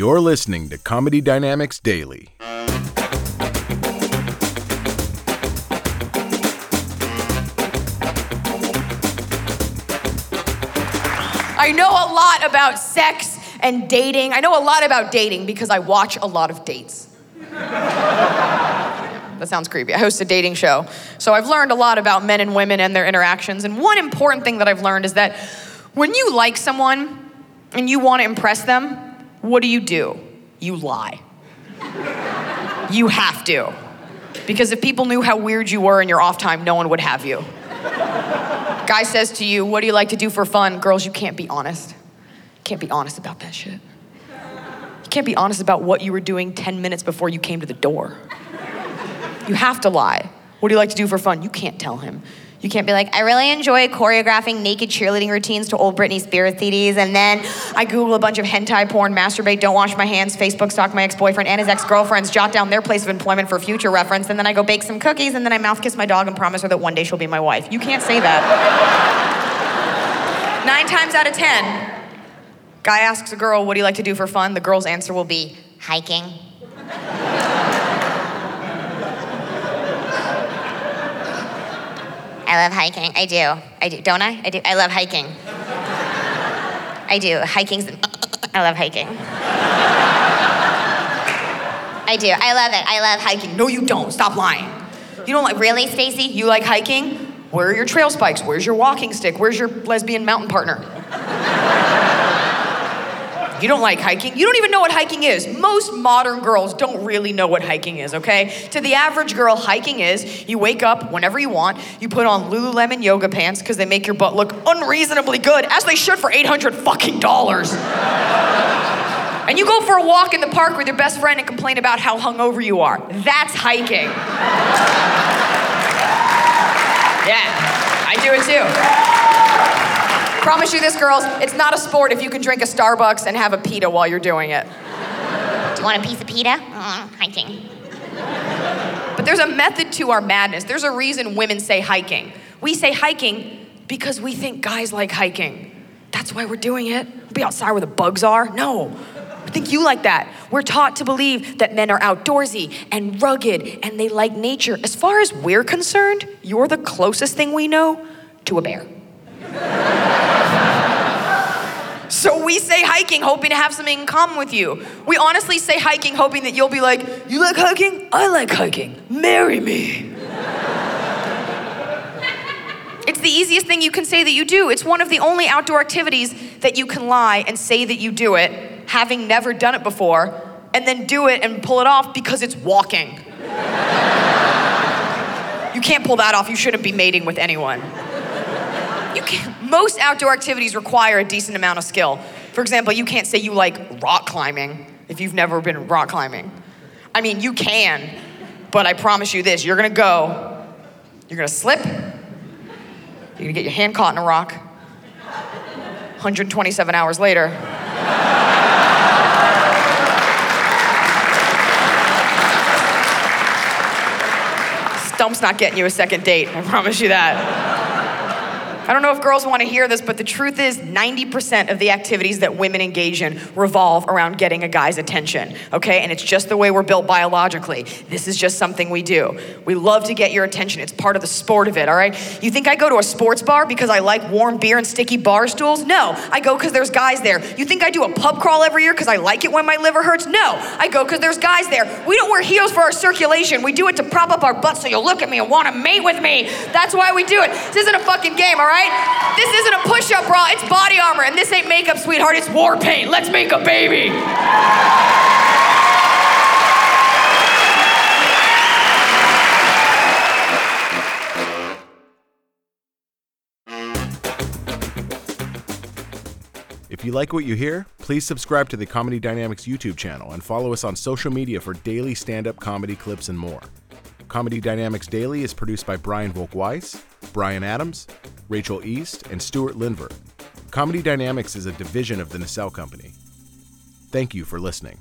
You're listening to Comedy Dynamics Daily. I know a lot about sex and dating. I know a lot about dating because I watch a lot of dates. that sounds creepy. I host a dating show. So I've learned a lot about men and women and their interactions. And one important thing that I've learned is that when you like someone and you want to impress them, what do you do? You lie. you have to. Because if people knew how weird you were in your off time, no one would have you. Guy says to you, What do you like to do for fun? Girls, you can't be honest. You can't be honest about that shit. You can't be honest about what you were doing 10 minutes before you came to the door. You have to lie. What do you like to do for fun? You can't tell him. You can't be like, I really enjoy choreographing naked cheerleading routines to old Britney Spears CDs, and then I Google a bunch of hentai porn, masturbate, don't wash my hands, Facebook stalk my ex boyfriend and his ex girlfriends, jot down their place of employment for future reference, and then I go bake some cookies, and then I mouth kiss my dog and promise her that one day she'll be my wife. You can't say that. Nine times out of ten, guy asks a girl, What do you like to do for fun? The girl's answer will be, Hiking. Love hiking. I do. I do. Don't I? I do. I love hiking. I do. Hiking's. I love hiking. I do. I love it. I love hiking. No, you don't. Stop lying. You don't like. Really, Stacy? You like hiking? Where are your trail spikes? Where's your walking stick? Where's your lesbian mountain partner? You don't like hiking. You don't even know what hiking is. Most modern girls don't really know what hiking is, okay? To the average girl, hiking is you wake up whenever you want, you put on Lululemon yoga pants because they make your butt look unreasonably good, as they should for 800 fucking dollars. and you go for a walk in the park with your best friend and complain about how hungover you are. That's hiking. yeah, I do it too. Promise you this, girls, it's not a sport if you can drink a Starbucks and have a pita while you're doing it. Do you want a piece of pita? Uh, hiking. But there's a method to our madness. There's a reason women say hiking. We say hiking because we think guys like hiking. That's why we're doing it. We'll be outside where the bugs are. No. I think you like that. We're taught to believe that men are outdoorsy and rugged and they like nature. As far as we're concerned, you're the closest thing we know to a bear. We say hiking hoping to have something in common with you. We honestly say hiking hoping that you'll be like, You like hiking? I like hiking. Marry me. it's the easiest thing you can say that you do. It's one of the only outdoor activities that you can lie and say that you do it, having never done it before, and then do it and pull it off because it's walking. you can't pull that off. You shouldn't be mating with anyone. You can't, most outdoor activities require a decent amount of skill. For example, you can't say you like rock climbing if you've never been rock climbing. I mean, you can, but I promise you this you're gonna go, you're gonna slip, you're gonna get your hand caught in a rock. 127 hours later, Stump's not getting you a second date, I promise you that. I don't know if girls want to hear this, but the truth is 90% of the activities that women engage in revolve around getting a guy's attention, okay? And it's just the way we're built biologically. This is just something we do. We love to get your attention. It's part of the sport of it, all right? You think I go to a sports bar because I like warm beer and sticky bar stools? No, I go because there's guys there. You think I do a pub crawl every year because I like it when my liver hurts? No, I go because there's guys there. We don't wear heels for our circulation. We do it to prop up our butts so you'll look at me and want to mate with me. That's why we do it. This isn't a fucking game, all right? Right? This isn't a push up bra, it's body armor. And this ain't makeup, sweetheart, it's war paint. Let's make a baby. If you like what you hear, please subscribe to the Comedy Dynamics YouTube channel and follow us on social media for daily stand up comedy clips and more. Comedy Dynamics Daily is produced by Brian Volk-Weiss, Brian Adams, Rachel East, and Stuart Linver. Comedy Dynamics is a division of the Nacelle Company. Thank you for listening.